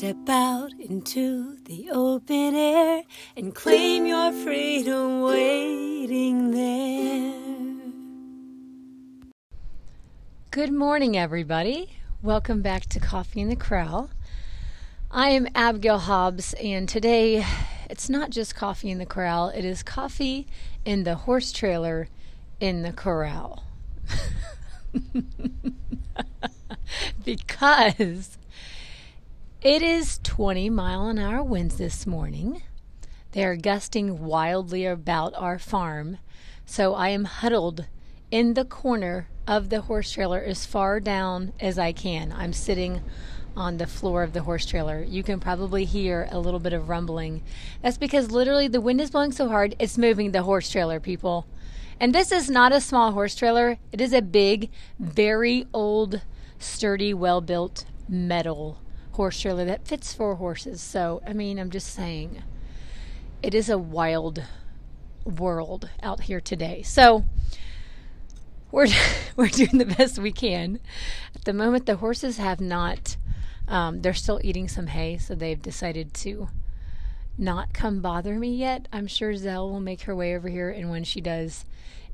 Step out into the open air and claim your freedom waiting there. Good morning, everybody. Welcome back to Coffee in the Corral. I am Abigail Hobbs, and today it's not just coffee in the corral, it is coffee in the horse trailer in the corral. because it is 20 mile an hour winds this morning. They are gusting wildly about our farm, so I am huddled in the corner of the horse trailer as far down as I can. I'm sitting on the floor of the horse trailer. You can probably hear a little bit of rumbling. That's because literally the wind is blowing so hard, it's moving the horse trailer, people. And this is not a small horse trailer, it is a big, very old, sturdy, well built metal horse trailer that fits four horses. So, I mean, I'm just saying, it is a wild world out here today. So, we're we're doing the best we can. At the moment, the horses have not. Um, they're still eating some hay, so they've decided to not come bother me yet. I'm sure Zell will make her way over here, and when she does,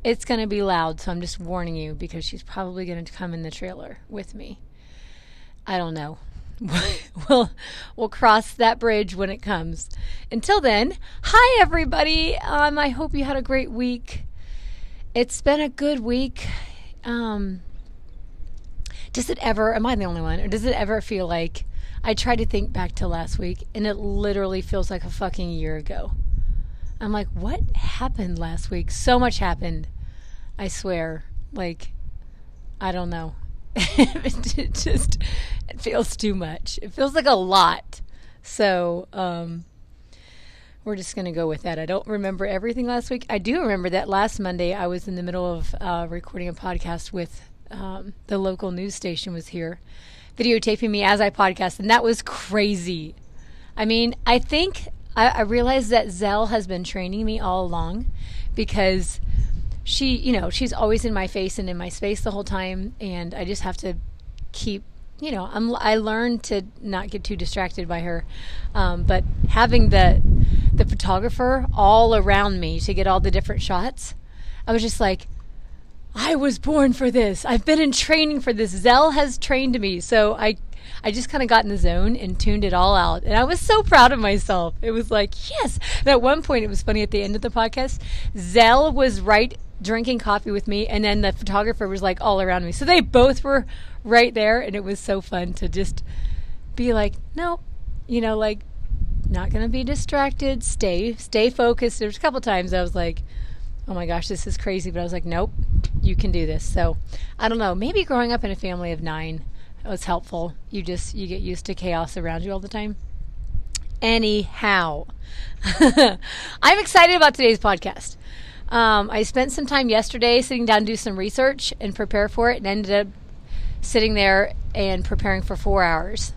it's going to be loud. So I'm just warning you because she's probably going to come in the trailer with me. I don't know. we'll we'll cross that bridge when it comes. Until then, hi everybody. Um, I hope you had a great week. It's been a good week. Um, does it ever? Am I the only one, or does it ever feel like I tried to think back to last week, and it literally feels like a fucking year ago? I'm like, what happened last week? So much happened. I swear. Like, I don't know. It just it feels too much. It feels like a lot. So, um, we're just going to go with that. I don't remember everything last week. I do remember that last Monday I was in the middle of uh, recording a podcast with um, the local news station was here videotaping me as I podcast, and that was crazy. I mean, I think I, I realized that Zell has been training me all along because she, you know, she's always in my face and in my space the whole time, and I just have to keep, you know, I'm I learned to not get too distracted by her, um, but having the the photographer all around me to get all the different shots, I was just like. I was born for this. I've been in training for this. Zell has trained me. So I I just kind of got in the zone and tuned it all out. And I was so proud of myself. It was like, yes. And at one point, it was funny at the end of the podcast, Zell was right drinking coffee with me, and then the photographer was like all around me. So they both were right there, and it was so fun to just be like, no, you know, like not gonna be distracted. Stay, stay focused. There was a couple times I was like, oh my gosh, this is crazy, but I was like, nope, you can do this. So I don't know. Maybe growing up in a family of nine was helpful. You just you get used to chaos around you all the time. Anyhow, I'm excited about today's podcast. Um, I spent some time yesterday sitting down to do some research and prepare for it, and ended up sitting there and preparing for four hours,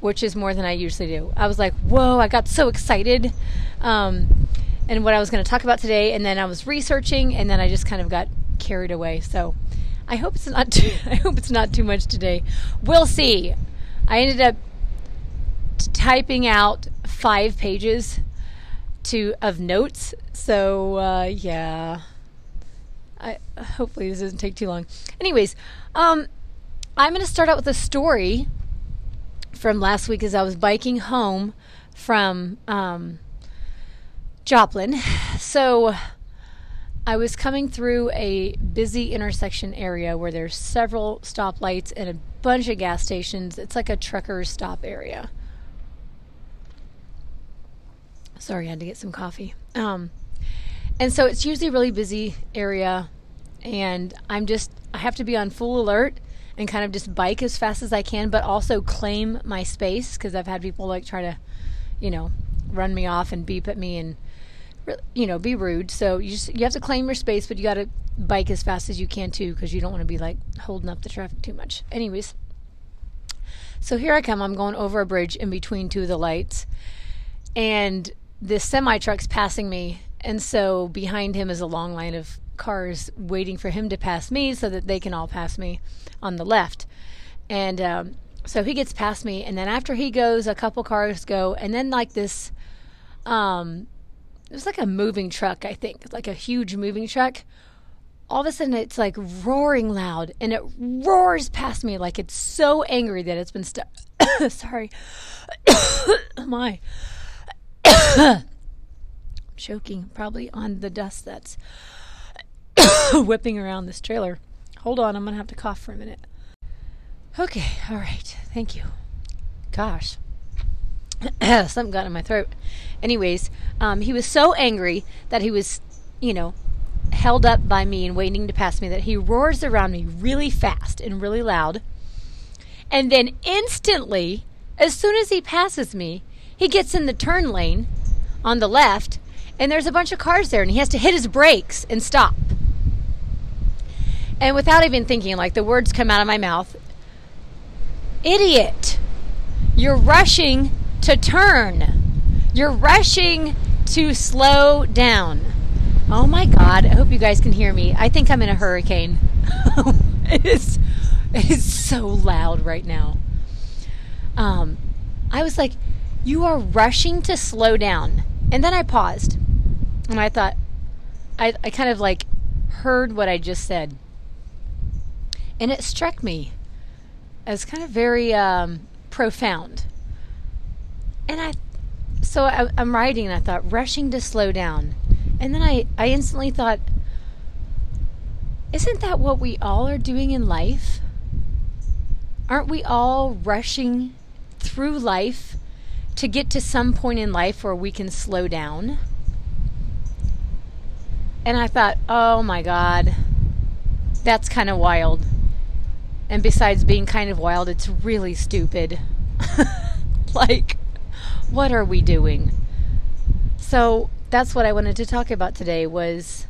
which is more than I usually do. I was like, whoa, I got so excited. Um, and what I was going to talk about today, and then I was researching, and then I just kind of got carried away. So I hope it's not too, I hope it's not too much today. We'll see. I ended up typing out five pages to of notes. So uh, yeah, I hopefully this doesn't take too long. Anyways, um, I'm going to start out with a story from last week as I was biking home from um, Joplin. So I was coming through a busy intersection area where there's several stoplights and a bunch of gas stations. It's like a trucker stop area. Sorry, I had to get some coffee. Um, and so it's usually a really busy area, and I'm just I have to be on full alert and kind of just bike as fast as I can, but also claim my space because I've had people like try to, you know, run me off and beep at me and you know, be rude. So you just you have to claim your space, but you got to bike as fast as you can too, because you don't want to be like holding up the traffic too much. Anyways, so here I come. I'm going over a bridge in between two of the lights, and this semi truck's passing me, and so behind him is a long line of cars waiting for him to pass me, so that they can all pass me on the left. And um, so he gets past me, and then after he goes, a couple cars go, and then like this, um, it was like a moving truck, I think, like a huge moving truck. All of a sudden, it's like roaring loud, and it roars past me like it's so angry that it's been stuck. Sorry, my choking probably on the dust that's whipping around this trailer. Hold on, I'm gonna have to cough for a minute. Okay, all right, thank you. Gosh, something got in my throat. Anyways, um, he was so angry that he was, you know, held up by me and waiting to pass me that he roars around me really fast and really loud. And then instantly, as soon as he passes me, he gets in the turn lane on the left, and there's a bunch of cars there, and he has to hit his brakes and stop. And without even thinking, like the words come out of my mouth Idiot! You're rushing to turn. You're rushing to slow down. Oh my God. I hope you guys can hear me. I think I'm in a hurricane. it, is, it is so loud right now. Um, I was like, You are rushing to slow down. And then I paused and I thought, I, I kind of like heard what I just said. And it struck me as kind of very um, profound. And I, so I, I'm writing and I thought, rushing to slow down. And then I, I instantly thought, isn't that what we all are doing in life? Aren't we all rushing through life to get to some point in life where we can slow down? And I thought, oh my God, that's kind of wild. And besides being kind of wild, it's really stupid. like, what are we doing? So that's what I wanted to talk about today was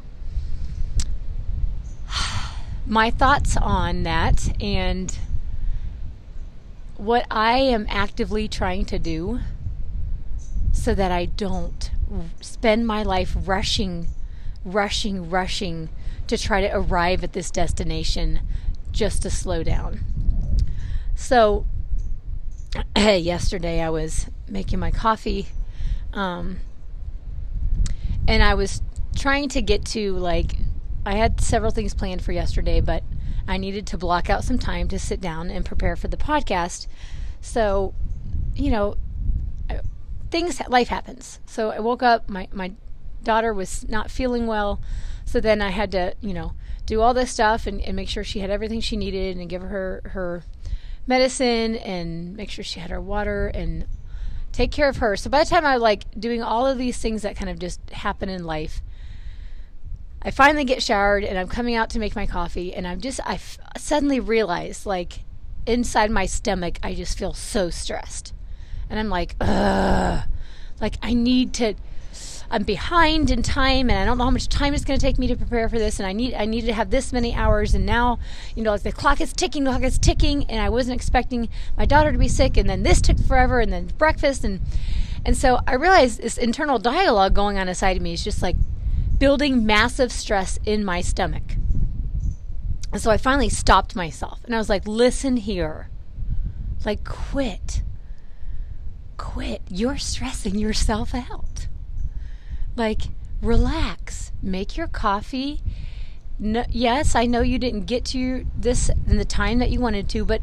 my thoughts on that and what I am actively trying to do so that I don't spend my life rushing, rushing, rushing to try to arrive at this destination just to slow down. So, yesterday I was making my coffee, um, and I was trying to get to like, I had several things planned for yesterday, but I needed to block out some time to sit down and prepare for the podcast. So, you know, things, life happens. So I woke up, my, my daughter was not feeling well. So then I had to, you know, do all this stuff and, and make sure she had everything she needed and give her her medicine and make sure she had her water and take care of her. So by the time I like doing all of these things that kind of just happen in life, I finally get showered and I'm coming out to make my coffee and I'm just I f- suddenly realize like inside my stomach I just feel so stressed. And I'm like, ugh. Like I need to I'm behind in time and I don't know how much time it's going to take me to prepare for this and I need I need to have this many hours and now you know like the clock is ticking the clock is ticking and I wasn't expecting my daughter to be sick and then this took forever and then breakfast and and so I realized this internal dialogue going on inside of me is just like building massive stress in my stomach. And so I finally stopped myself and I was like, listen here. Like, quit. Quit. You're stressing yourself out. Like, relax. Make your coffee. No, yes, I know you didn't get to this in the time that you wanted to, but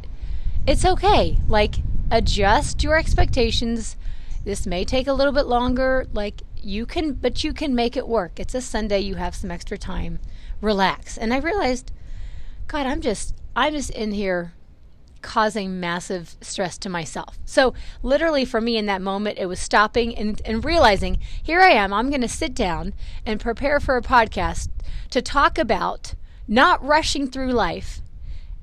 it's okay. Like, adjust your expectations. This may take a little bit longer. Like, you can, but you can make it work. It's a Sunday, you have some extra time. Relax. And I realized, God, I'm just, I'm just in here causing massive stress to myself. So, literally, for me in that moment, it was stopping and, and realizing here I am. I'm going to sit down and prepare for a podcast to talk about not rushing through life.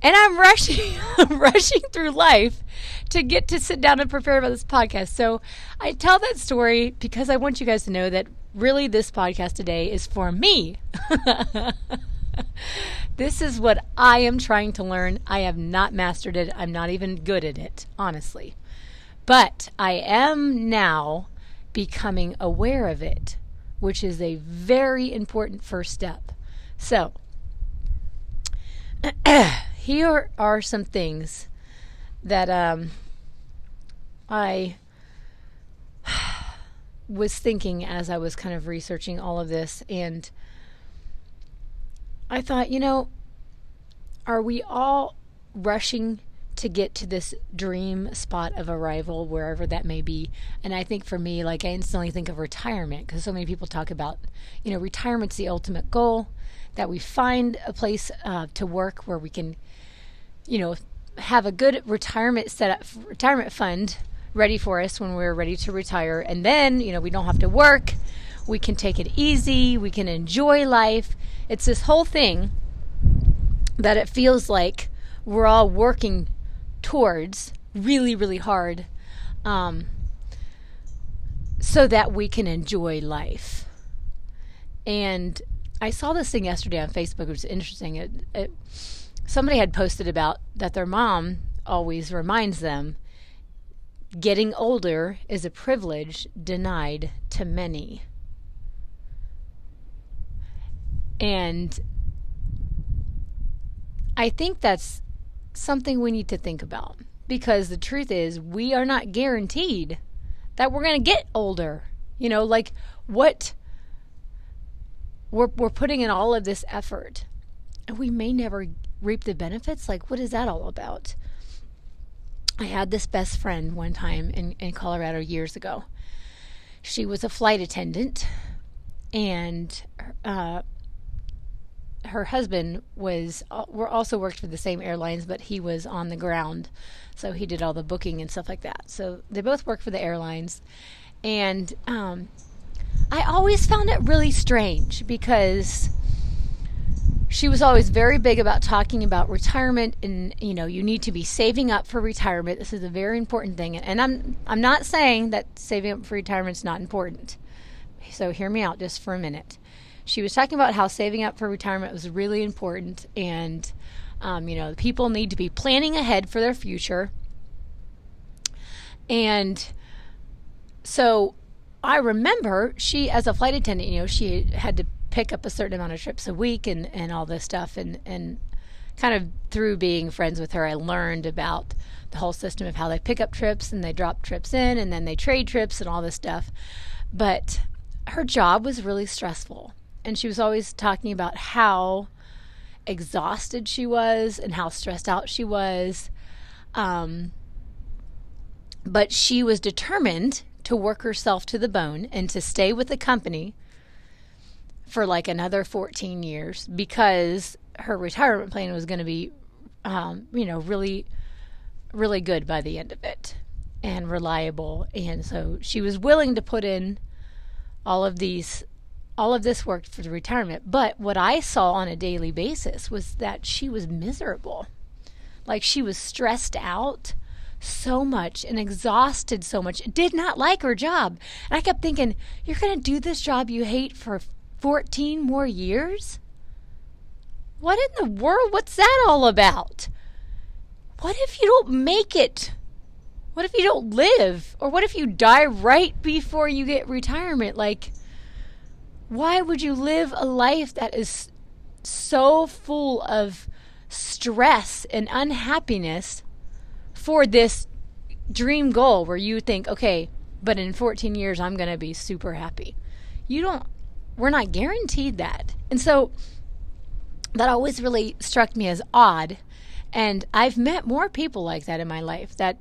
And I'm rushing, rushing through life to get to sit down and prepare about this podcast. So I tell that story because I want you guys to know that really this podcast today is for me. this is what I am trying to learn. I have not mastered it. I'm not even good at it, honestly. But I am now becoming aware of it, which is a very important first step. So, here are some things that um, I was thinking as I was kind of researching all of this, and I thought, you know, are we all rushing to get to this dream spot of arrival, wherever that may be? And I think for me, like, I instantly think of retirement because so many people talk about, you know, retirement's the ultimate goal, that we find a place uh, to work where we can, you know, have a good retirement set up, retirement fund ready for us when we're ready to retire. And then, you know, we don't have to work. We can take it easy. We can enjoy life. It's this whole thing that it feels like we're all working towards really, really hard um, so that we can enjoy life. And I saw this thing yesterday on Facebook. It was interesting. It, it, somebody had posted about that their mom always reminds them getting older is a privilege denied to many. And I think that's something we need to think about because the truth is, we are not guaranteed that we're going to get older. You know, like what we're, we're putting in all of this effort and we may never reap the benefits. Like, what is that all about? I had this best friend one time in, in Colorado years ago. She was a flight attendant, and uh, her husband was uh, were also worked for the same airlines, but he was on the ground, so he did all the booking and stuff like that. So they both worked for the airlines, and um, I always found it really strange because she was always very big about talking about retirement and you know you need to be saving up for retirement. This is a very important thing. And i'm i'm not saying that saving up for retirement is not important. So hear me out just for a minute she was talking about how saving up for retirement was really important and um, you know people need to be planning ahead for their future. And so i remember she as a flight attendant you know she had to pick up a certain amount of trips a week and, and all this stuff. And, and kind of through being friends with her i learned about the whole system of how they pick up trips and they drop trips in and then they trade trips and all this stuff. But her job was really stressful and she was always talking about how exhausted she was and how stressed out she was um, but she was determined to work herself to the bone and to stay with the company for like another 14 years because her retirement plan was going to be, um, you know, really, really good by the end of it and reliable. And so she was willing to put in all of these, all of this worked for the retirement. But what I saw on a daily basis was that she was miserable. Like she was stressed out so much and exhausted so much, did not like her job. And I kept thinking, you're going to do this job you hate for 14 more years? What in the world? What's that all about? What if you don't make it? What if you don't live? Or what if you die right before you get retirement? Like, why would you live a life that is so full of stress and unhappiness for this dream goal where you think, okay, but in 14 years I'm going to be super happy? You don't we're not guaranteed that. And so that always really struck me as odd. And I've met more people like that in my life that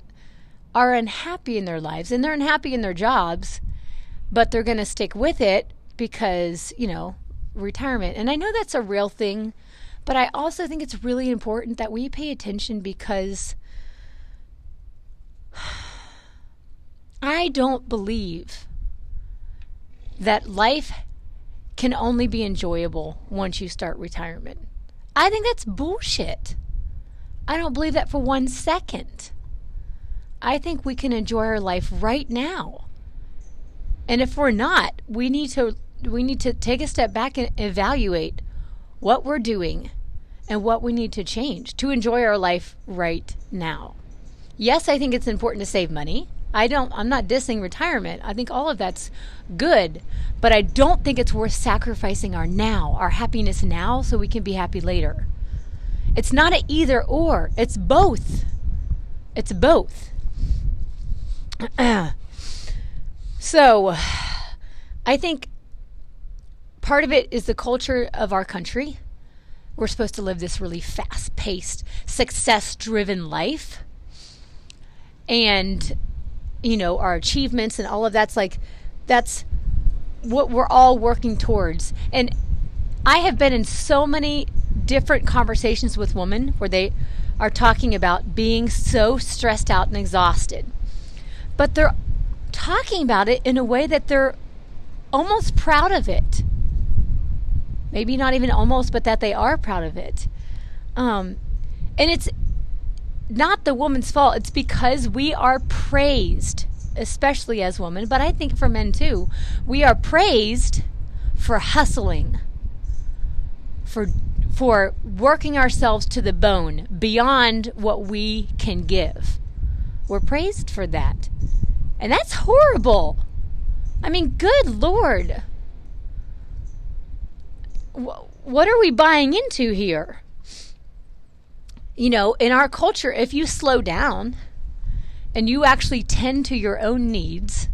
are unhappy in their lives and they're unhappy in their jobs, but they're going to stick with it because, you know, retirement. And I know that's a real thing, but I also think it's really important that we pay attention because I don't believe that life can only be enjoyable once you start retirement. I think that's bullshit. I don't believe that for one second. I think we can enjoy our life right now. And if we're not, we need to we need to take a step back and evaluate what we're doing and what we need to change to enjoy our life right now. Yes, I think it's important to save money. I don't I'm not dissing retirement. I think all of that's good, but I don't think it's worth sacrificing our now, our happiness now so we can be happy later. It's not an either or, it's both. it's both. so, I think part of it is the culture of our country. We're supposed to live this really fast paced, success driven life. And, you know, our achievements and all of that's like, that's what we're all working towards. And I have been in so many different conversations with women where they are talking about being so stressed out and exhausted. But they're talking about it in a way that they're almost proud of it. Maybe not even almost, but that they are proud of it. Um, and it's not the woman's fault. It's because we are praised, especially as women, but I think for men too. We are praised for hustling, for for working ourselves to the bone beyond what we can give. We're praised for that. And that's horrible. I mean, good Lord. What are we buying into here? You know, in our culture, if you slow down and you actually tend to your own needs,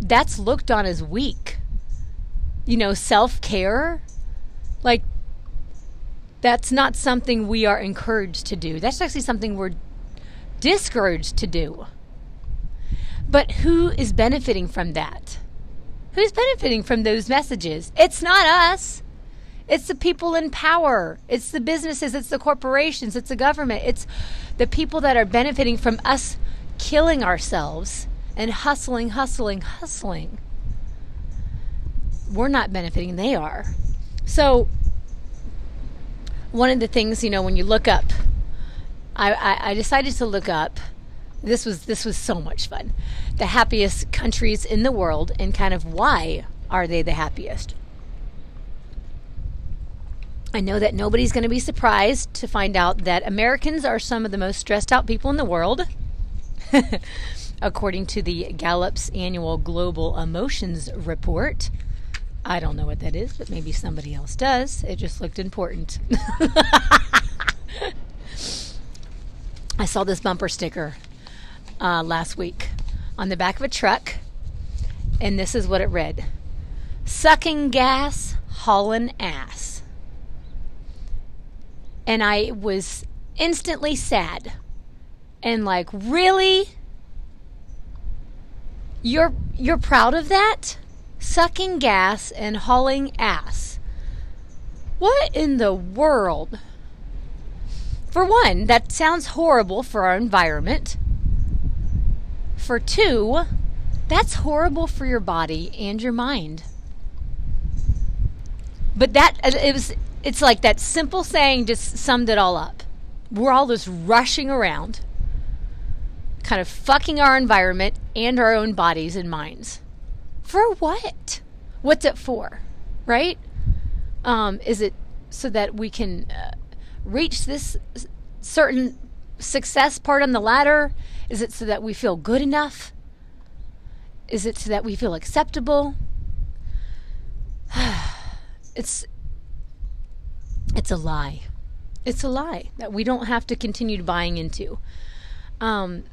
that's looked on as weak. You know, self care, like, that's not something we are encouraged to do. That's actually something we're discouraged to do. But who is benefiting from that? Who's benefiting from those messages? It's not us. It's the people in power. It's the businesses. It's the corporations. It's the government. It's the people that are benefiting from us killing ourselves and hustling, hustling, hustling. We're not benefiting, they are. So, one of the things, you know, when you look up I, I, I decided to look up. This was this was so much fun. The happiest countries in the world and kind of why are they the happiest? I know that nobody's going to be surprised to find out that Americans are some of the most stressed out people in the world. According to the Gallup's annual Global Emotions Report. I don't know what that is, but maybe somebody else does. It just looked important. I saw this bumper sticker uh, last week on the back of a truck, and this is what it read Sucking gas, hauling ass. And I was instantly sad and like, really? You're you're proud of that? Sucking gas and hauling ass. What in the world? For one, that sounds horrible for our environment. For two, that's horrible for your body and your mind. But that it was it's like that simple saying just summed it all up. We're all just rushing around, kind of fucking our environment and our own bodies and minds. For what? What's it for? Right? Um, is it so that we can uh, reach this certain success part on the ladder? Is it so that we feel good enough? Is it so that we feel acceptable? it's it's a lie. It's a lie that we don't have to continue buying into. Um,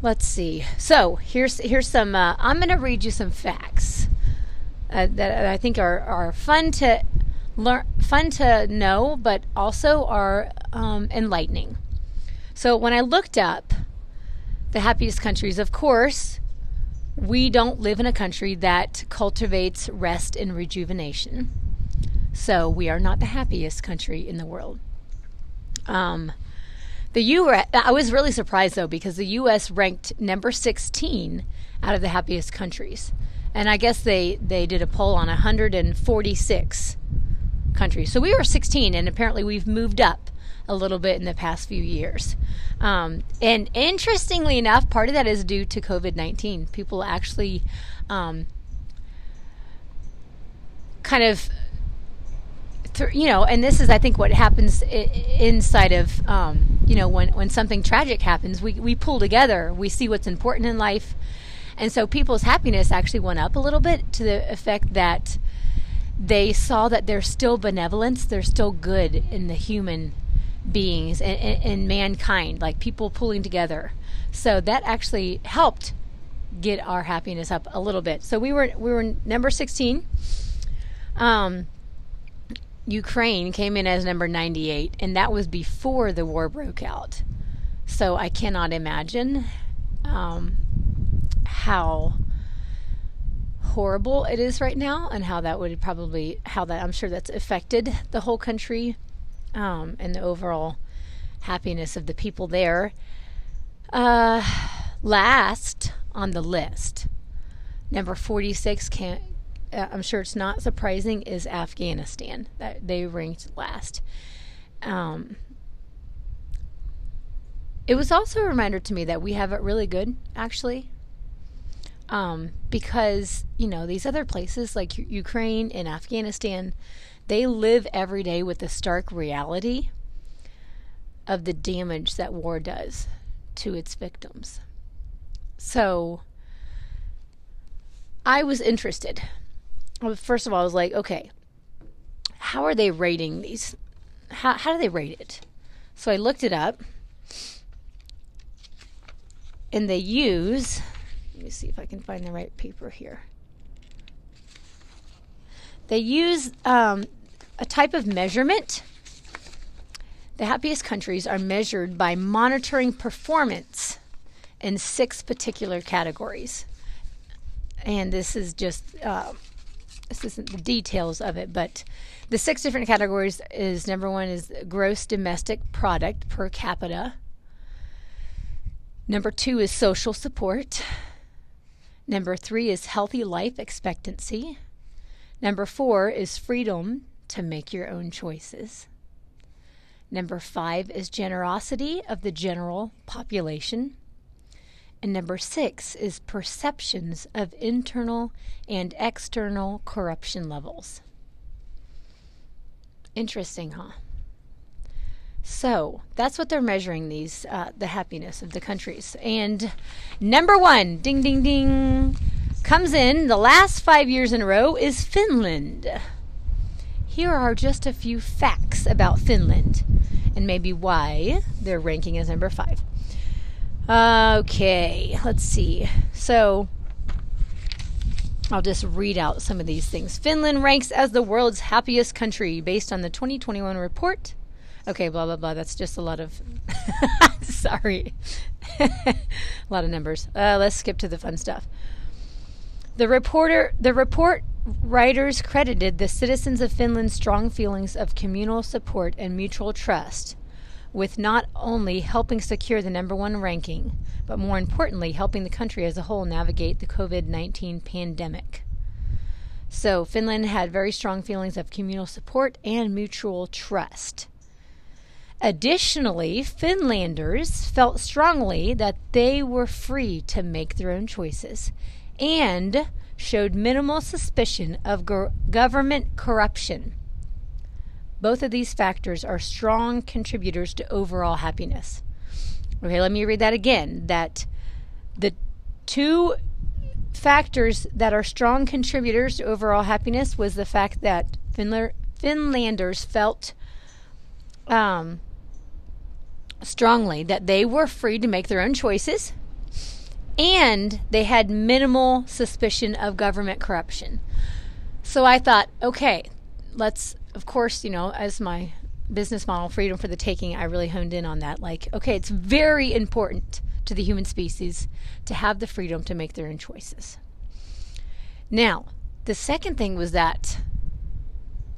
let's see. So here's here's some. Uh, I'm going to read you some facts uh, that I think are are fun to fun to know, but also are um, enlightening. So when I looked up the happiest countries, of course, we don't live in a country that cultivates rest and rejuvenation. So we are not the happiest country in the world. Um, the U.S. I was really surprised though because the U.S. ranked number 16 out of the happiest countries, and I guess they they did a poll on 146 countries. So we were 16, and apparently we've moved up a little bit in the past few years. Um, and interestingly enough, part of that is due to COVID 19. People actually um, kind of, th- you know, and this is, I think, what happens I- inside of, um, you know, when, when something tragic happens, we, we pull together, we see what's important in life. And so people's happiness actually went up a little bit to the effect that they saw that there's still benevolence, there's still good in the human beings and, and mankind, like people pulling together. So that actually helped get our happiness up a little bit. So we were we were number 16. Um, Ukraine came in as number 98, and that was before the war broke out. So I cannot imagine um, how horrible it is right now, and how that would probably how that I'm sure that's affected the whole country um, and the overall happiness of the people there. Uh, last on the list, number 46 can uh, I'm sure it's not surprising is Afghanistan that they ranked last. Um, it was also a reminder to me that we have it really good, actually. Um, because, you know, these other places like Ukraine and Afghanistan, they live every day with the stark reality of the damage that war does to its victims. So I was interested. First of all, I was like, okay, how are they rating these? How, how do they rate it? So I looked it up and they use let me see if I can find the right paper here. They use um, a type of measurement. The happiest countries are measured by monitoring performance in six particular categories. And this is just, uh, this isn't the details of it, but the six different categories is number one is gross domestic product per capita. Number two is social support. Number three is healthy life expectancy. Number four is freedom to make your own choices. Number five is generosity of the general population. And number six is perceptions of internal and external corruption levels. Interesting, huh? So that's what they're measuring these uh, the happiness of the countries. And number one, ding ding ding, comes in the last five years in a row is Finland. Here are just a few facts about Finland, and maybe why they're ranking as number five. Okay, let's see. So I'll just read out some of these things. Finland ranks as the world's happiest country based on the 2021 report okay, blah blah blah. That's just a lot of sorry, a lot of numbers. Uh, let's skip to the fun stuff. The reporter, the report writers credited the citizens of Finland's strong feelings of communal support and mutual trust with not only helping secure the number one ranking, but more importantly, helping the country as a whole navigate the COVID 19 pandemic. So, Finland had very strong feelings of communal support and mutual trust. Additionally, Finlanders felt strongly that they were free to make their own choices and showed minimal suspicion of go- government corruption. Both of these factors are strong contributors to overall happiness. Okay, let me read that again. That the two factors that are strong contributors to overall happiness was the fact that Finla- Finlanders felt um, strongly that they were free to make their own choices and they had minimal suspicion of government corruption. So I thought, okay, let's, of course, you know, as my business model, freedom for the taking, I really honed in on that. Like, okay, it's very important to the human species to have the freedom to make their own choices. Now, the second thing was that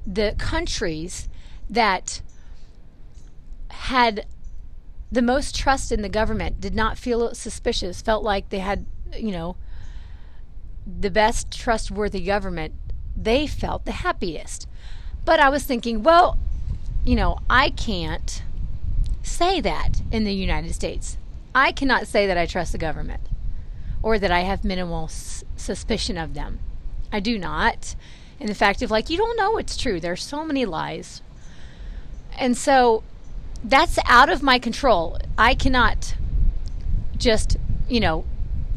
the countries that had the most trust in the government did not feel suspicious, felt like they had, you know, the best trustworthy government, they felt the happiest. But I was thinking, well, you know, I can't say that in the United States. I cannot say that I trust the government or that I have minimal s- suspicion of them. I do not. And the fact of like, you don't know it's true. There's so many lies. And so that's out of my control. I cannot just, you know,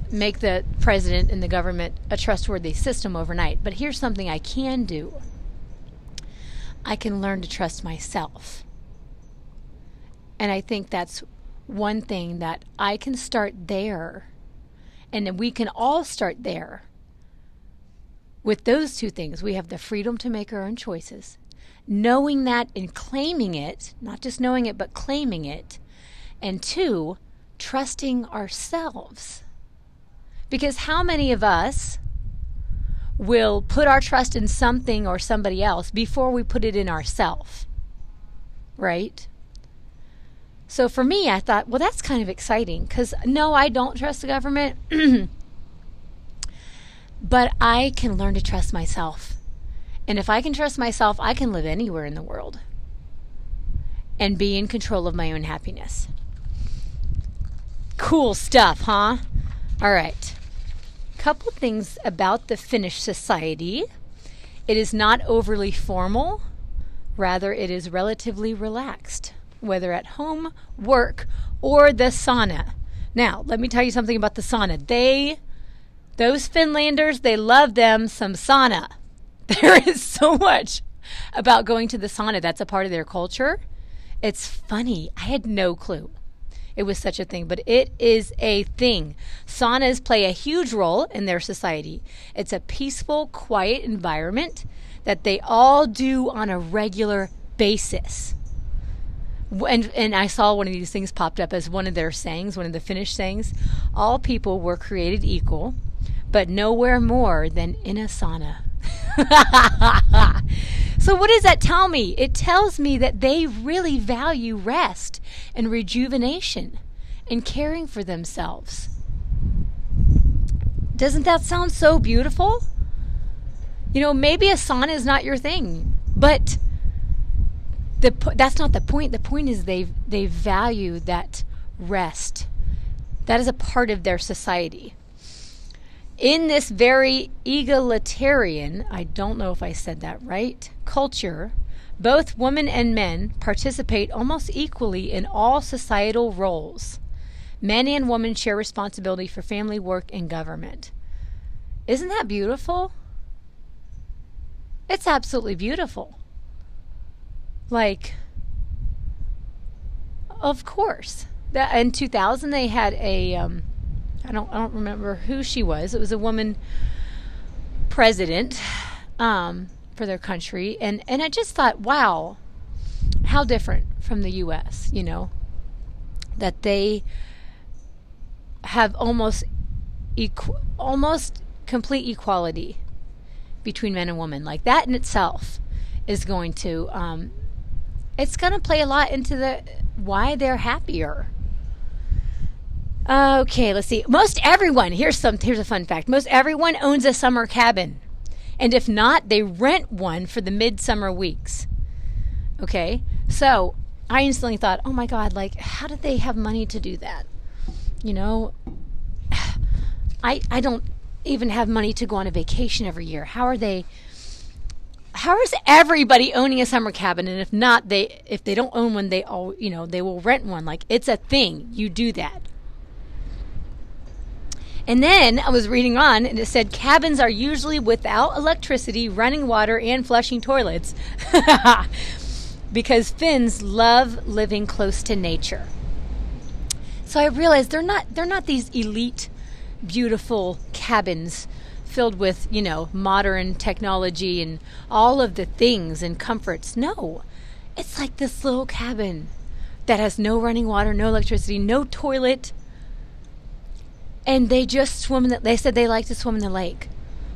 make the president and the government a trustworthy system overnight. But here's something I can do I can learn to trust myself. And I think that's one thing that I can start there. And then we can all start there. With those two things, we have the freedom to make our own choices. Knowing that and claiming it, not just knowing it, but claiming it. And two, trusting ourselves. Because how many of us will put our trust in something or somebody else before we put it in ourselves? Right? So for me, I thought, well, that's kind of exciting because no, I don't trust the government, but I can learn to trust myself. And if I can trust myself, I can live anywhere in the world and be in control of my own happiness. Cool stuff, huh? All right. Couple things about the Finnish society. It is not overly formal, rather, it is relatively relaxed whether at home, work, or the sauna. Now, let me tell you something about the sauna. They, those Finlanders, they love them some sauna. There is so much about going to the sauna that's a part of their culture. It's funny. I had no clue it was such a thing, but it is a thing. Saunas play a huge role in their society. It's a peaceful, quiet environment that they all do on a regular basis and and I saw one of these things popped up as one of their sayings, one of the Finnish sayings. All people were created equal, but nowhere more than in a sauna. so what does that tell me? It tells me that they really value rest and rejuvenation and caring for themselves. Doesn't that sound so beautiful? You know, maybe a sauna is not your thing, but the that's not the point. The point is they they value that rest. That is a part of their society. In this very egalitarian, I don't know if I said that right, culture, both women and men participate almost equally in all societal roles. Men and women share responsibility for family, work, and government. Isn't that beautiful? It's absolutely beautiful. Like, of course. That in 2000 they had a um, I don't I don't remember who she was. It was a woman president um, for their country, and and I just thought, wow, how different from the U.S. You know, that they have almost equ- almost complete equality between men and women. Like that in itself is going to um, it's going to play a lot into the why they're happier. Okay, let's see. Most everyone, here's some here's a fun fact. Most everyone owns a summer cabin. And if not, they rent one for the midsummer weeks. Okay? So, I instantly thought, "Oh my god, like how did they have money to do that?" You know, I I don't even have money to go on a vacation every year. How are they how is everybody owning a summer cabin and if not they if they don't own one they all you know they will rent one like it's a thing you do that and then I was reading on and it said cabins are usually without electricity, running water, and flushing toilets because Finns love living close to nature. So I realized they're not they're not these elite beautiful cabins filled with, you know, modern technology and all of the things and comforts. No. It's like this little cabin that has no running water, no electricity, no toilet. And they just swim in the, they said they like to swim in the lake.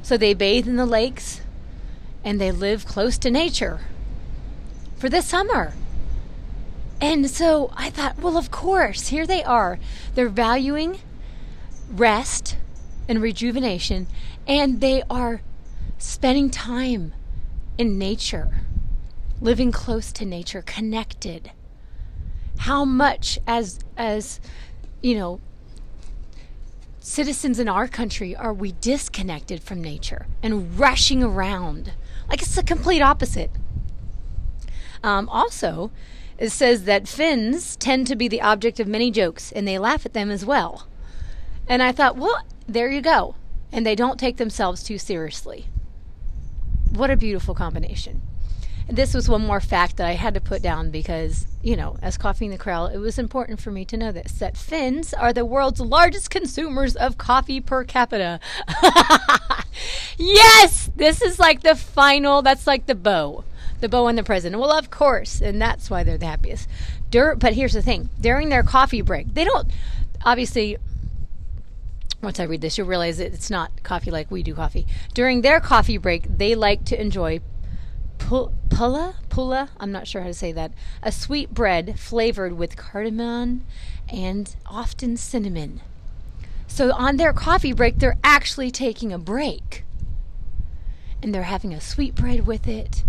So they bathe in the lakes and they live close to nature for the summer. And so I thought, well, of course, here they are. They're valuing rest and rejuvenation and they are spending time in nature, living close to nature, connected. How much as as you know citizens in our country are we disconnected from nature and rushing around like it's the complete opposite um, also it says that finns tend to be the object of many jokes and they laugh at them as well and i thought well there you go and they don't take themselves too seriously. What a beautiful combination. This was one more fact that I had to put down because, you know, as Coffee in the Corral, it was important for me to know this that Finns are the world's largest consumers of coffee per capita. yes, this is like the final, that's like the bow. The bow and the president. Well, of course, and that's why they're the happiest. Dur- but here's the thing during their coffee break, they don't, obviously, once I read this, you'll realize it's not coffee like we do coffee. During their coffee break, they like to enjoy pulla, pulla, I'm not sure how to say that, a sweet bread flavored with cardamom and often cinnamon. So on their coffee break, they're actually taking a break. And they're having a sweet bread with it.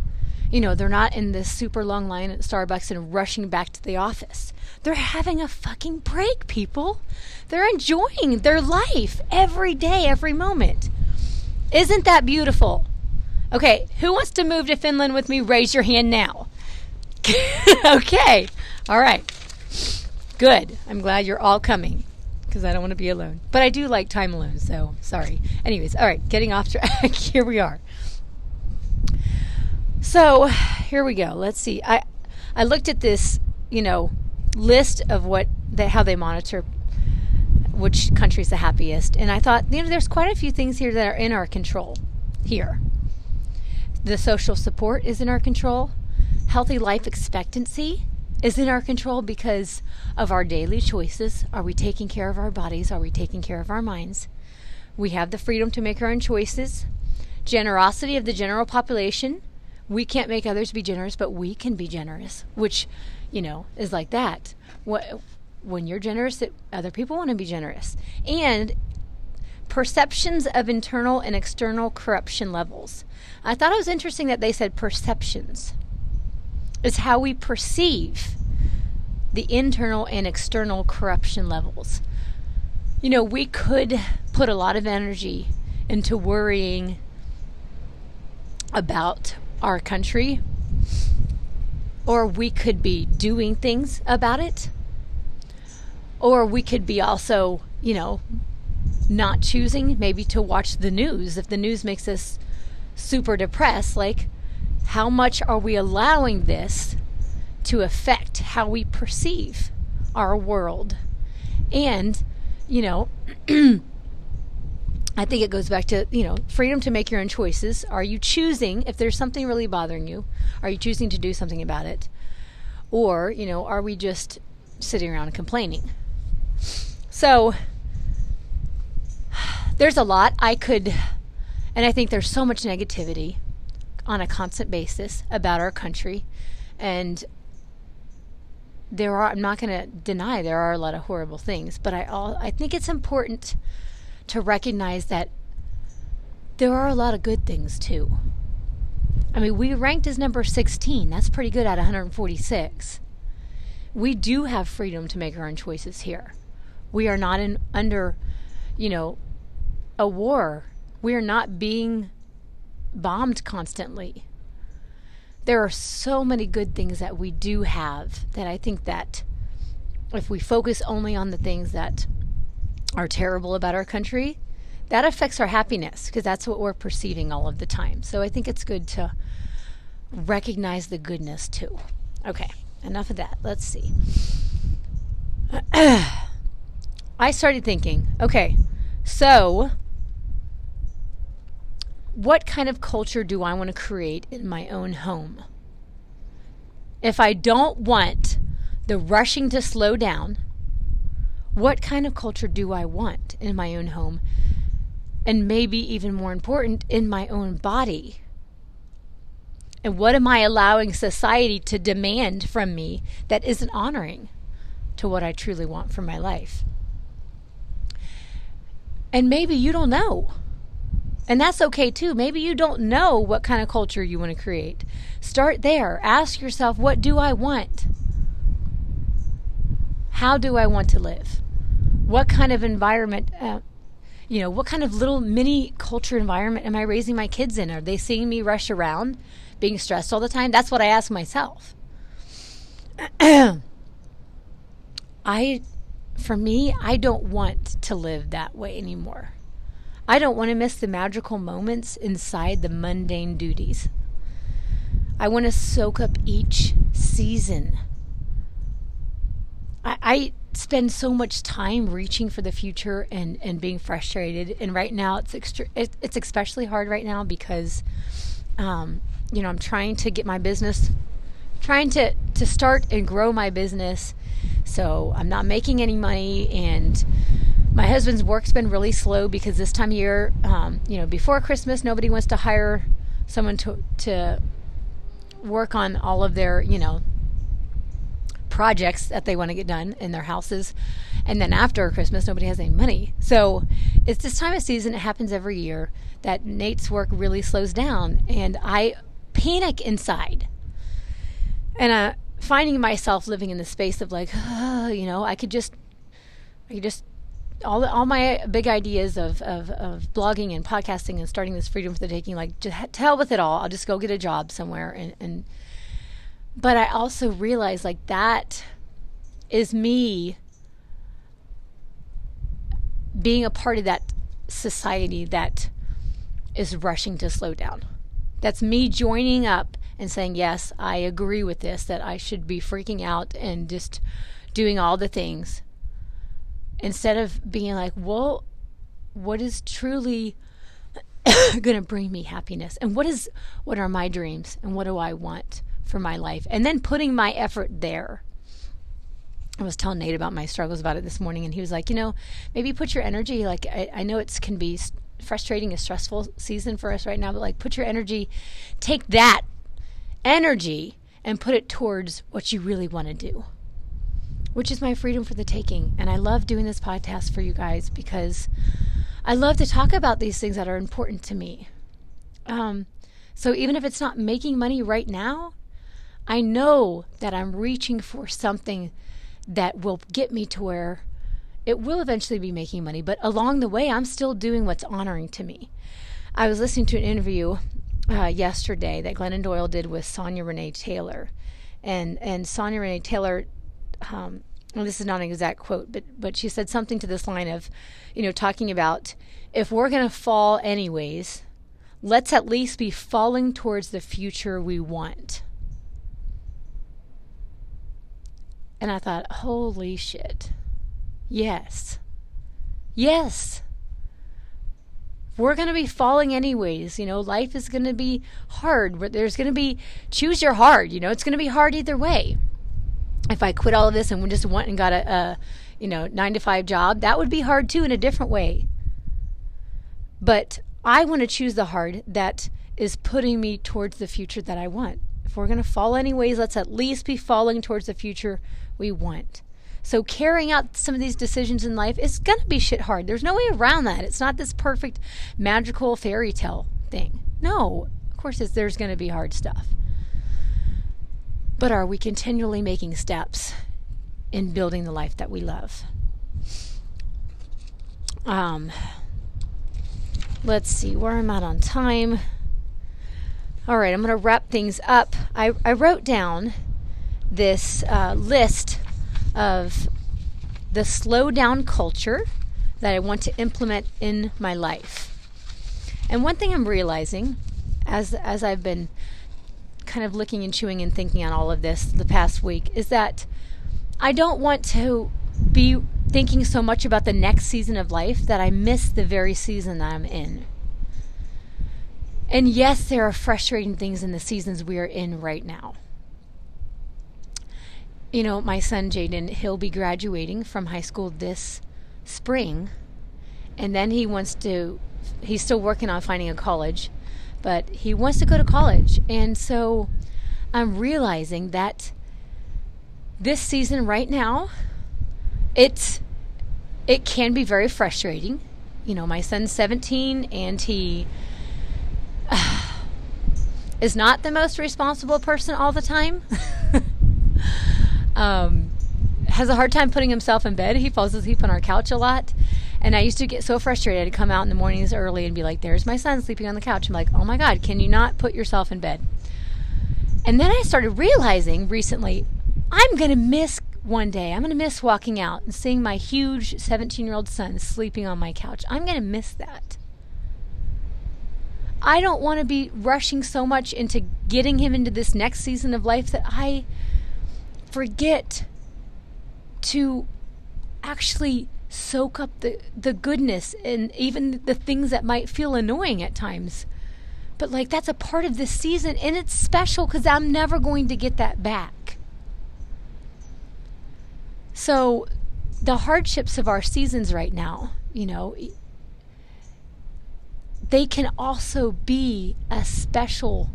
You know, they're not in this super long line at Starbucks and rushing back to the office. They're having a fucking break, people. They're enjoying their life every day, every moment. Isn't that beautiful? Okay, who wants to move to Finland with me? Raise your hand now. okay, all right. Good. I'm glad you're all coming because I don't want to be alone. But I do like time alone, so sorry. Anyways, all right, getting off track. here we are. So here we go. Let's see. I I looked at this, you know, list of what how they monitor which country's the happiest, and I thought, you know, there's quite a few things here that are in our control. Here, the social support is in our control. Healthy life expectancy is in our control because of our daily choices. Are we taking care of our bodies? Are we taking care of our minds? We have the freedom to make our own choices. Generosity of the general population. We can't make others be generous, but we can be generous, which, you know, is like that. What, when you're generous, other people want to be generous. And perceptions of internal and external corruption levels. I thought it was interesting that they said perceptions. It's how we perceive the internal and external corruption levels. You know, we could put a lot of energy into worrying about our country, or we could be doing things about it, or we could be also, you know, not choosing maybe to watch the news if the news makes us super depressed like how much are we allowing this to affect how we perceive our world and you know I think it goes back to, you know, freedom to make your own choices. Are you choosing, if there's something really bothering you, are you choosing to do something about it? Or, you know, are we just sitting around complaining? So, there's a lot I could, and I think there's so much negativity on a constant basis about our country. And there are, I'm not going to deny there are a lot of horrible things, but I, all, I think it's important to recognize that there are a lot of good things too. I mean, we ranked as number 16. That's pretty good of 146. We do have freedom to make our own choices here. We are not in under, you know, a war. We are not being bombed constantly. There are so many good things that we do have that I think that if we focus only on the things that are terrible about our country, that affects our happiness because that's what we're perceiving all of the time. So I think it's good to recognize the goodness too. Okay, enough of that. Let's see. I started thinking, okay, so what kind of culture do I want to create in my own home? If I don't want the rushing to slow down, what kind of culture do I want in my own home? And maybe even more important, in my own body. And what am I allowing society to demand from me that isn't honoring to what I truly want for my life? And maybe you don't know. And that's okay too. Maybe you don't know what kind of culture you want to create. Start there. Ask yourself, what do I want? How do I want to live? What kind of environment, uh, you know, what kind of little mini culture environment am I raising my kids in? Are they seeing me rush around, being stressed all the time? That's what I ask myself. I, for me, I don't want to live that way anymore. I don't want to miss the magical moments inside the mundane duties. I want to soak up each season. I, I spend so much time reaching for the future and, and being frustrated. And right now, it's it's especially hard right now because, um, you know, I'm trying to get my business, trying to to start and grow my business. So I'm not making any money, and my husband's work's been really slow because this time of year, um, you know, before Christmas, nobody wants to hire someone to to work on all of their, you know, projects that they want to get done in their houses. And then after Christmas, nobody has any money. So it's this time of season, it happens every year, that Nate's work really slows down. And I panic inside. And uh, finding myself living in the space of like, uh, you know, I could just, I could just all all my big ideas of, of, of blogging and podcasting and starting this freedom for the taking like just to hell with it all. I'll just go get a job somewhere and, and but i also realize like that is me being a part of that society that is rushing to slow down. That's me joining up and saying yes i agree with this that i should be freaking out and just doing all the things instead of being like, well, what is truly going to bring me happiness? And what is what are my dreams? And what do I want for my life? And then putting my effort there. I was telling Nate about my struggles about it this morning and he was like, you know, maybe put your energy like I, I know it can be frustrating a stressful season for us right now, but like put your energy, take that energy and put it towards what you really want to do which is my freedom for the taking. And I love doing this podcast for you guys because I love to talk about these things that are important to me. Um, so even if it's not making money right now, I know that I'm reaching for something that will get me to where it will eventually be making money. But along the way, I'm still doing what's honoring to me. I was listening to an interview uh, yesterday that Glennon Doyle did with Sonya Renee Taylor. And, and Sonya Renee Taylor um, well, this is not an exact quote, but but she said something to this line of, you know, talking about if we're going to fall anyways, let's at least be falling towards the future we want. And I thought, holy shit. Yes. Yes. We're going to be falling anyways. You know, life is going to be hard. There's going to be, choose your hard. You know, it's going to be hard either way if I quit all of this and just went and got a, a you know nine to five job, that would be hard too in a different way. But I want to choose the hard that is putting me towards the future that I want. If we're going to fall anyways, let's at least be falling towards the future we want. So carrying out some of these decisions in life is going to be shit hard. There's no way around that. It's not this perfect magical fairy tale thing. No, of course there's going to be hard stuff. But are we continually making steps in building the life that we love? Um, let's see where I'm at on time. All right, I'm going to wrap things up. I, I wrote down this uh, list of the slow down culture that I want to implement in my life. And one thing I'm realizing as as I've been kind of looking and chewing and thinking on all of this the past week is that I don't want to be thinking so much about the next season of life that I miss the very season that I'm in. And yes, there are frustrating things in the seasons we are in right now. You know, my son Jaden, he'll be graduating from high school this spring, and then he wants to, he's still working on finding a college but he wants to go to college. And so I'm realizing that this season right now, it's it can be very frustrating. You know, my son's 17 and he uh, is not the most responsible person all the time. um, has a hard time putting himself in bed. He falls asleep on our couch a lot. And I used to get so frustrated. I'd come out in the mornings early and be like, there's my son sleeping on the couch. I'm like, oh my God, can you not put yourself in bed? And then I started realizing recently, I'm going to miss one day. I'm going to miss walking out and seeing my huge 17 year old son sleeping on my couch. I'm going to miss that. I don't want to be rushing so much into getting him into this next season of life that I forget to actually soak up the, the goodness and even the things that might feel annoying at times. But like that's a part of this season and it's special because I'm never going to get that back. So the hardships of our seasons right now, you know, they can also be a special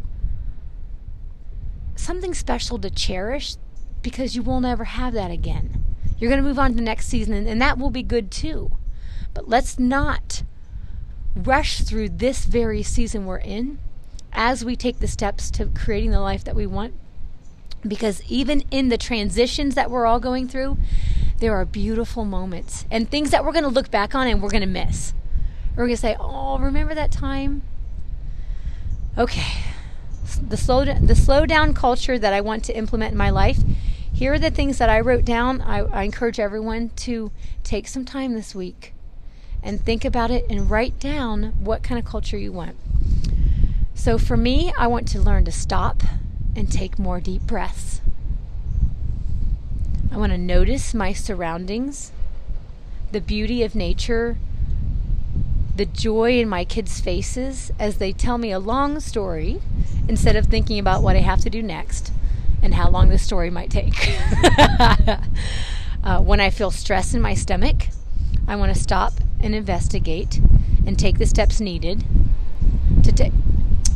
something special to cherish because you will never have that again. You're going to move on to the next season, and, that will be good too. But let's not rush through this very season we're in as we take the steps to creating the life that we want. Because even in the transitions that we're all going through, there are beautiful moments and things that we're going to look back on and we're going to miss. We're going to say, "Oh, remember that time?" Okay. The slow the slow down culture that I want to implement in my life here are the things that I wrote down. I, I, encourage everyone to take some time this week and think about it and write down what kind of culture you want. So for me, I want to learn to stop and take more deep breaths. I want to notice my surroundings, the beauty of nature, the joy in my kids' faces as they tell me a long story instead of thinking about what I have to do next and how long the story might take. uh, when I feel stress in my stomach, I want to stop and investigate and take the steps needed to take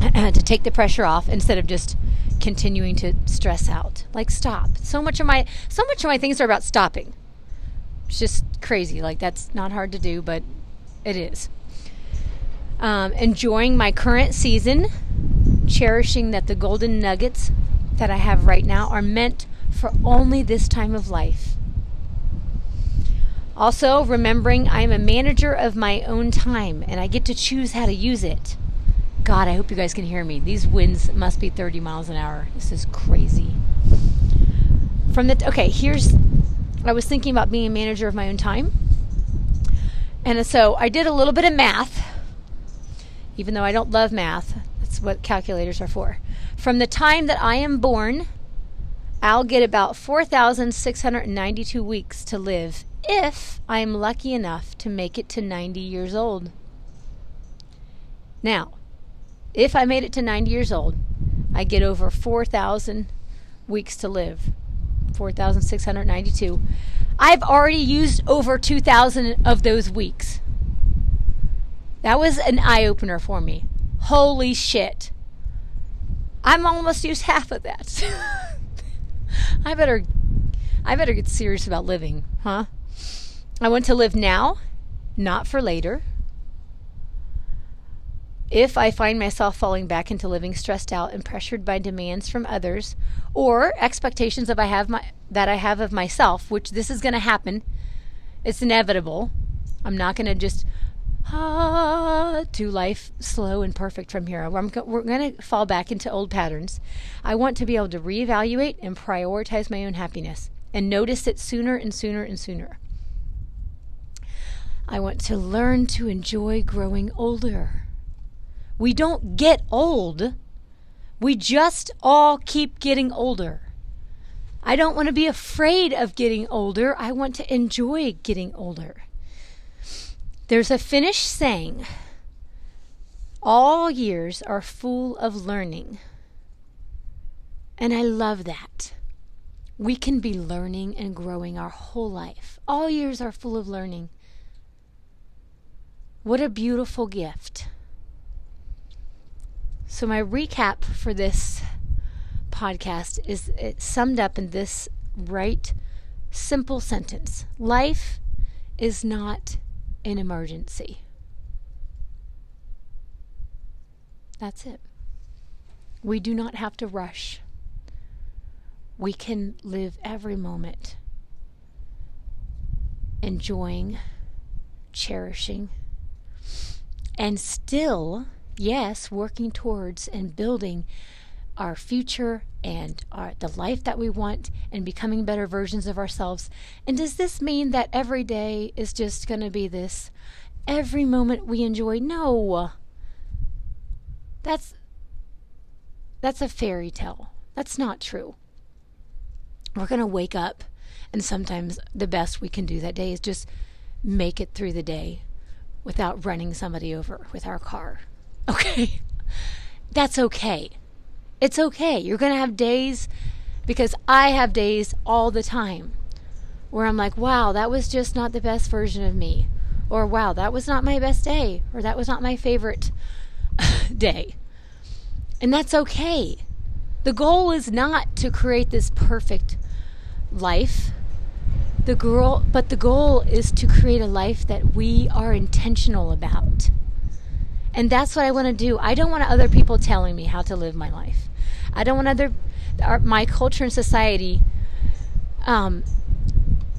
to take the pressure off instead of just continuing to stress out. Like stop. So much of my so much of my things are about stopping. It's just crazy. Like that's not hard to do, but it is. Um, enjoying my current season, cherishing that the golden nuggets that I have right now are meant for only this time of life. Also, remembering I am a manager of my own time and I get to choose how to use it. God, I hope you guys can hear me. These winds must be 30 miles an hour. This is crazy. From the okay, here's I was thinking about being a manager of my own time. And so I did a little bit of math. Even though I don't love math, that's what calculators are for. From the time that I am born, I'll get about 4,692 weeks to live if I am lucky enough to make it to 90 years old. Now, if I made it to 90 years old, I get over 4,000 weeks to live. 4,692. I've already used over 2,000 of those weeks. That was an eye opener for me. Holy shit. I'm almost used half of that. I better I better get serious about living, huh? I want to live now, not for later. If I find myself falling back into living stressed out and pressured by demands from others or expectations of I have my that I have of myself, which this is going to happen, it's inevitable. I'm not going to just ah, to life slow and perfect from here. I'm, we're going to fall back into old patterns. I want to be able to reevaluate and prioritize my own happiness and notice it sooner and sooner and sooner. I want to learn to enjoy growing older. We don't get old, we just all keep getting older. I don't want to be afraid of getting older. I want to enjoy getting older. There's a Finnish saying all years are full of learning. And I love that. We can be learning and growing our whole life. All years are full of learning. What a beautiful gift. So, my recap for this podcast is summed up in this right, simple sentence Life is not an emergency. That's it. We do not have to rush. We can live every moment enjoying, cherishing, and still, yes, working towards and building our future and our, the life that we want and becoming better versions of ourselves. And does this mean that every day is just going to be this every moment we enjoy? No. That's that's a fairy tale. That's not true. We're going to wake up and sometimes the best we can do that day is just make it through the day without running somebody over with our car. Okay? That's okay. It's okay. You're going to have days because I have days all the time where I'm like, wow, that was just not the best version of me. Or wow, that was not my best day. Or that was not my favorite day. And that's okay. The goal is not to create this perfect life. The goal, but the goal is to create a life that we are intentional about. And that's what I want to do. I don't want other people telling me how to live my life. I don't want other our, my culture and society um,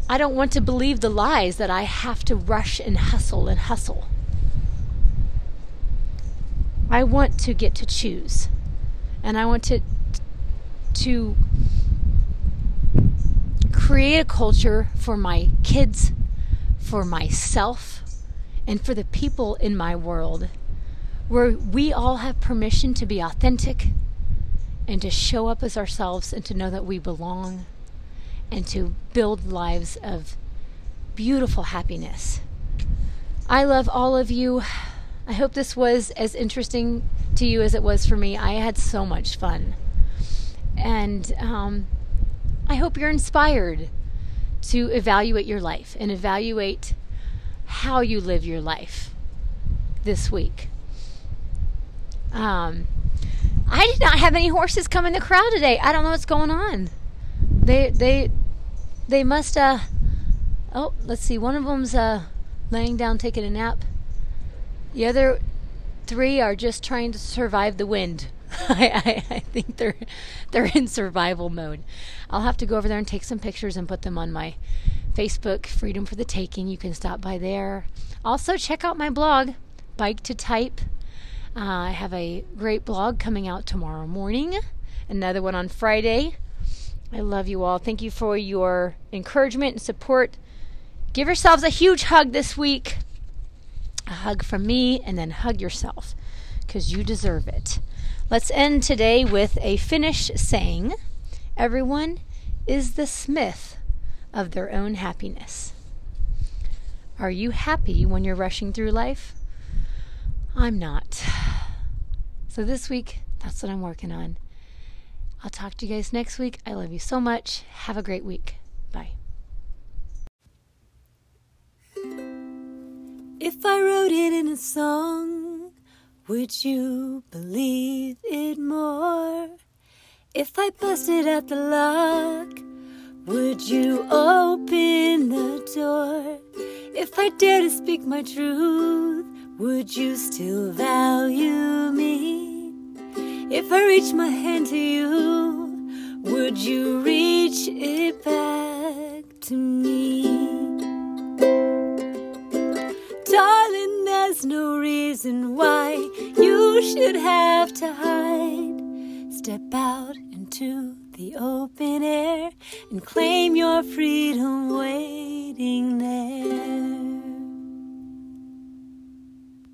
I don't want to believe the lies that I have to rush and hustle and hustle. I want to get to choose. And I want to to create a culture for my kids, for myself, and for the people in my world where we all have permission to be authentic and to show up as ourselves and to know that we belong and to build lives of beautiful happiness. I love all of you. I hope this was as interesting to you as it was for me. I had so much fun. And um, I hope you're inspired to evaluate your life and evaluate how you live your life this week. Um, I did not have any horses come in the crowd today. I don't know what's going on. They they they must uh oh let's see one of them's uh laying down taking a nap. The other three are just trying to survive the wind. I, I, I think they're they're in survival mode. I'll have to go over there and take some pictures and put them on my Facebook, Freedom for the Taking. You can stop by there. Also, check out my blog, Bike to Type. Uh, I have a great blog coming out tomorrow morning, another one on Friday. I love you all. Thank you for your encouragement and support. Give yourselves a huge hug this week. A hug from me, and then hug yourself because you deserve it. Let's end today with a Finnish saying Everyone is the smith of their own happiness. Are you happy when you're rushing through life? I'm not. So this week, that's what I'm working on. I'll talk to you guys next week. I love you so much. Have a great week. Bye. If I wrote it in a song, would you believe it more? If I busted out the lock, would you open the door? If I dare to speak my truth, would you still value me? If I reach my hand to you, would you reach it back to me? Darling, there's no reason why you should have to hide. Step out into the open air and claim your freedom waiting there.